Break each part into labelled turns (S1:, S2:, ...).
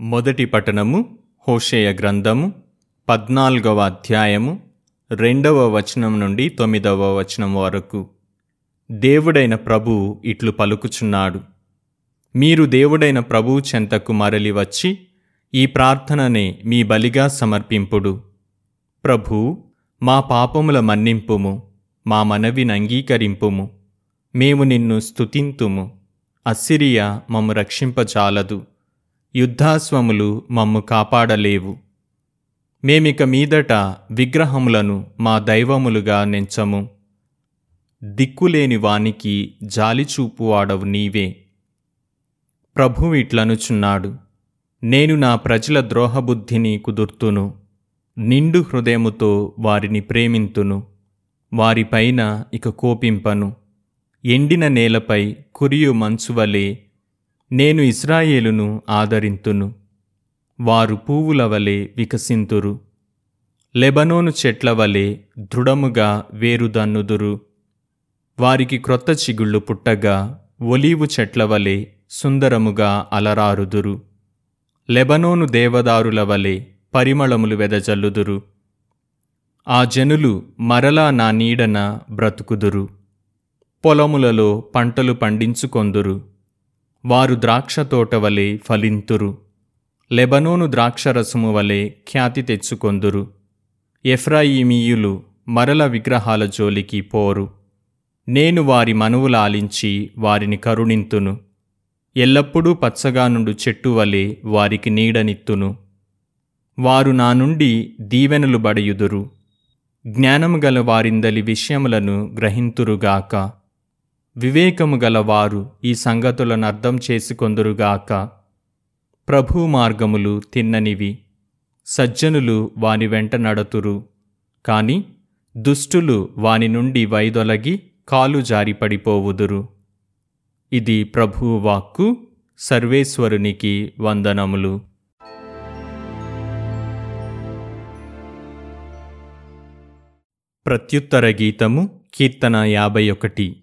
S1: మొదటి పట్టణము హోషేయ గ్రంథము పద్నాలుగవ అధ్యాయము రెండవ వచనం నుండి తొమ్మిదవ వచనం వరకు. దేవుడైన ప్రభువు ఇట్లు పలుకుచున్నాడు. మీరు దేవుడైన ప్రభువు చెంతకు మరలి వచ్చి ఈ ప్రార్థననే మీ బలిగా సమర్పింపుడు. ప్రభూ మా పాపముల మన్నింపుము మా మనవిని అంగీకరింపుము మేము నిన్ను స్తుతింతుము. అస్సిరియా మమ్ము రక్షింపజాలదు. యుద్ధాశ్వములు మమ్ము కాపాడలేవు. మేమిక మీదట విగ్రహములను మా దైవములుగా నెంచము. దిక్కులేని వానికి జాలిచూపువాడవు నీవే. ప్రభువిట్లనుచున్నాడు నేను నా ప్రజల ద్రోహబుద్ధిని కుదుర్తును. నిండు హృదయముతో వారిని ప్రేమింతును. వారిపైన ఇక కోపింపను. ఎండిన నేలపై కురియు మంచువలే నేను ఇస్రాయేలును ఆదరింతును. వారు పువ్వుల వలె వికసింతురు. లెబనోను చెట్ల వలె దృఢముగా వేరుదన్నుదురు. వారికి క్రొత్త చిగుళ్ళు పుట్టగా ఒలీవు చెట్ల వలె సుందరముగా అలరారుదురు. లెబనోను దేవదారుల వలె పరిమళములు వెదజల్లుదురు. ఆ జనులు మరలా నా నీడన బ్రతుకుదురు. పొలములలో పంటలు పండించుకొందురు. వారు ద్రాక్ష తోట వలె ఫలింతురు. లెబనోను ద్రాక్షరసము వలె ఖ్యాతి తెచ్చుకొందురు. ఎఫ్రాయిమీయులు మరల విగ్రహాల జోలికి పోరు. నేను వారి మనువులాలించి వారిని కరుణింతును. ఎల్లప్పుడూ పచ్చగా నుండు చెట్టు వలె వారికి నీడనిత్తును. వారు నా నుండి దీవెనలు బడయుదురు. జ్ఞానము గల వారిందలి విషయములను గ్రహింతురుగాక. వివేకము గలవారు ఈ సంగతులను అర్థం చేసుకొందురుగాక ప్రభు మార్గములు తిన్ననివి సజ్జనులు వాని వెంట నడతురు. కాని దుష్టులు వాని నుండి వైదొలగి కాలు జారిపడిపోవుదురు ఇది ప్రభువు వాక్కు సర్వేశ్వరునికి వందనములు. ప్రత్యుత్తర గీతము కీర్తన యాభై ఒకటి.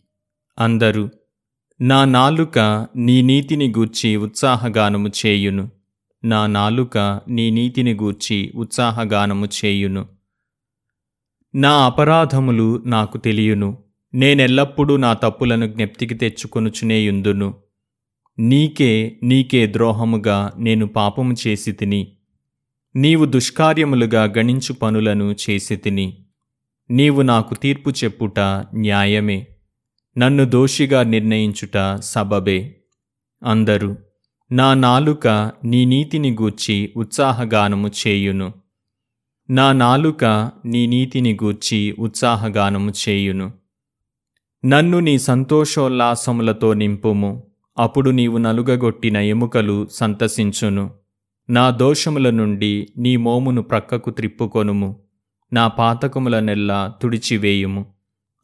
S1: అందరు నా నాలుక నీ నీతిని గూర్చి ఉత్సాహగానము చేయును. నా నాలుక నీ నీతిని గూర్చి ఉత్సాహగానము చేయును. నా అపరాధములు నాకు తెలియను. నేనెల్లప్పుడూ నా తప్పులను జ్ఞప్తికి తెచ్చుకొనుచునేయుందును. నీకే నీకే ద్రోహముగా నేను పాపము చేసి తిని నీవు దుష్కార్యములుగా గణించు పనులను చేసి తిని నీవు నాకు తీర్పు చెప్పుట న్యాయమే. నన్ను దోషిగా నిర్ణయించుట సబబే. అందరు నా నాలుక నీ నీతిని గూర్చి ఉత్సాహగానము చేయును. నా నాలుక నీ నీతిని గూర్చి ఉత్సాహగానము చేయును. నన్ను నీ సంతోషోల్లాసములతో నింపుము. అప్పుడు నీవు నలుగగొట్టిన ఎముకలు సంతసించును. నా దోషముల నుండి నీ మోమును ప్రక్కకు త్రిప్పుకొనుము. నా పాతకముల నెల్లా తుడిచివేయుము.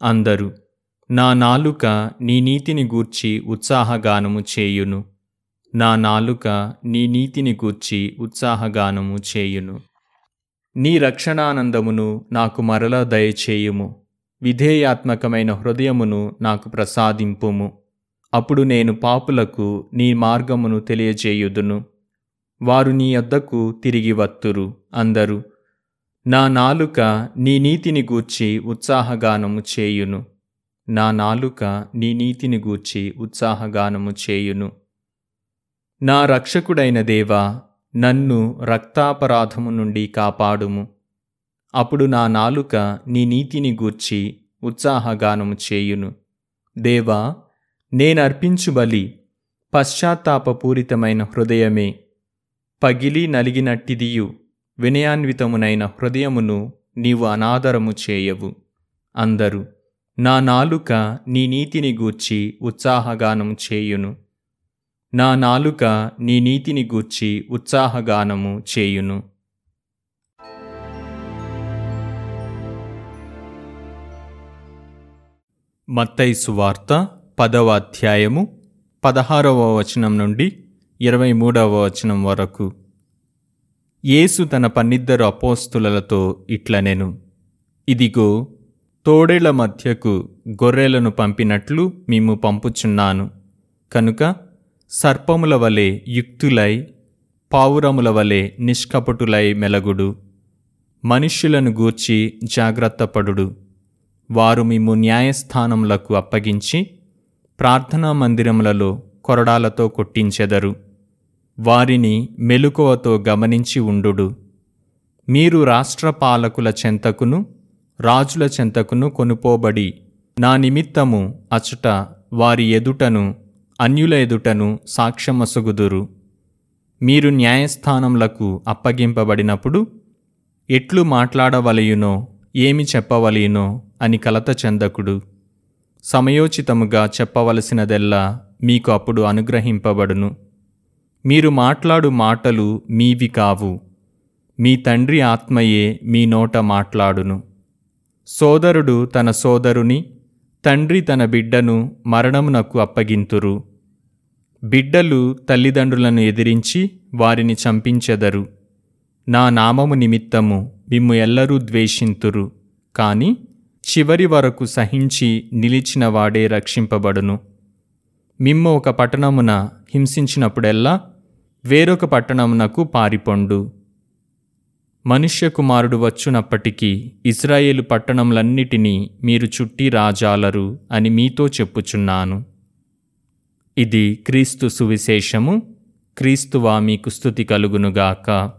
S1: అందరు నా నాలుక నీ నీతిని గూర్చి ఉత్సాహగానము చేయును. నా నాలుక నీ నీతిని గూర్చి ఉత్సాహగానము చేయును. నీ రక్షణానందమును నాకు మరల దయచేయుము. విధేయాత్మకమైన హృదయమును నాకు ప్రసాదింపుము. అప్పుడు నేను పాపులకు నీ మార్గమును తెలియజేయుదును. వారు నీ యొద్దకు తిరిగి వత్తురు అందరు. నా నాలుక నీ నీతిని గూర్చి ఉత్సాహగానము చేయును. నా నాలుక నీ నీతిని గూర్చి ఉత్సాహగానము చేయును. నా రక్షకుడైన దేవా నన్ను రక్తాపరాధము నుండి కాపాడుము. అప్పుడు నా నాలుక నీ నీతిని గూర్చి ఉత్సాహగానము చేయును. దేవా నేనర్పించు బలి పశ్చాత్తాపపూరితమైన హృదయమే. పగిలి నలిగినట్టిదియు వినయాన్వితమునైన హృదయమును నీవు అనాదరము చేయవు. అందరు నా నాలుక నీ నీతిని గూర్చి ఉత్సాహగానం చేయును. నా నాలుక నీ నీతిని గూర్చి ఉత్సాహగానము చేయును. మత్తైసు వార్త పదవ అధ్యాయము పదహారవ వచనం నుండి ఇరవై మూడవ వచనం వరకు. యేసు తన పన్నిద్దరు అపోస్తులతో ఇట్లనెను ఇదిగో తోడేళ్ళ మధ్యకు గొర్రెలను పంపినట్లు మేము పంపుచున్నాను. కనుక సర్పముల వలె యుక్తులై పావురముల వలె నిష్కపటులై మెలగుడు. మనుష్యులను గూర్చి జాగ్రత్తపడుడు వారు మేము న్యాయస్థానములకు అప్పగించి ప్రార్థనా మందిరములలో కొరడాలతో కొట్టించెదరు. వారిని మెలకువతో గమనించి ఉండుడు. మీరు రాష్ట్ర పాలకుల చెంతకును రాజుల చెంతకును కొనుపోబడి నా నిమిత్తము అచట వారి ఎదుటను అన్యుల ఎదుటను సాక్ష్యమసుగుదురు. మీరు న్యాయస్థానములకు అప్పగింపబడినప్పుడు ఎట్లు మాట్లాడవలయునో ఏమి చెప్పవలయునో అని కలత చెందకుడు. సమయోచితముగా చెప్పవలసినదెల్లా మీకు అప్పుడు అనుగ్రహింపబడును. మీరు మాట్లాడు మాటలు మీవి కావు. మీ తండ్రి ఆత్మయే మీ నోట మాట్లాడును. సోదరుడు తన సోదరుని తండ్రి తన బిడ్డను మరణమునకు అప్పగింతురు. బిడ్డలు తల్లిదండ్రులను ఎదిరించి వారిని చంపించెదరు. నా నామము నిమిత్తము మిమ్ము ఎల్లరూ ద్వేషింతురు. కాని చివరి వరకు సహించి నిలిచిన వాడే రక్షింపబడును. మిమ్ము ఒక పట్టణమున హింసించినప్పుడెల్లా వేరొక పట్టణమునకు పారిపొండు. మనుష్య కుమారుడు వచ్చునప్పటికీ ఇస్రాయేలు పట్టణములన్నిటినీ మీరు చుట్టి రాజాలరు అని మీతో చెప్పుచున్నాను. ఇది క్రీస్తు సువిశేషము. క్రీస్తువా మీకు స్థుతి కలుగునుగాక.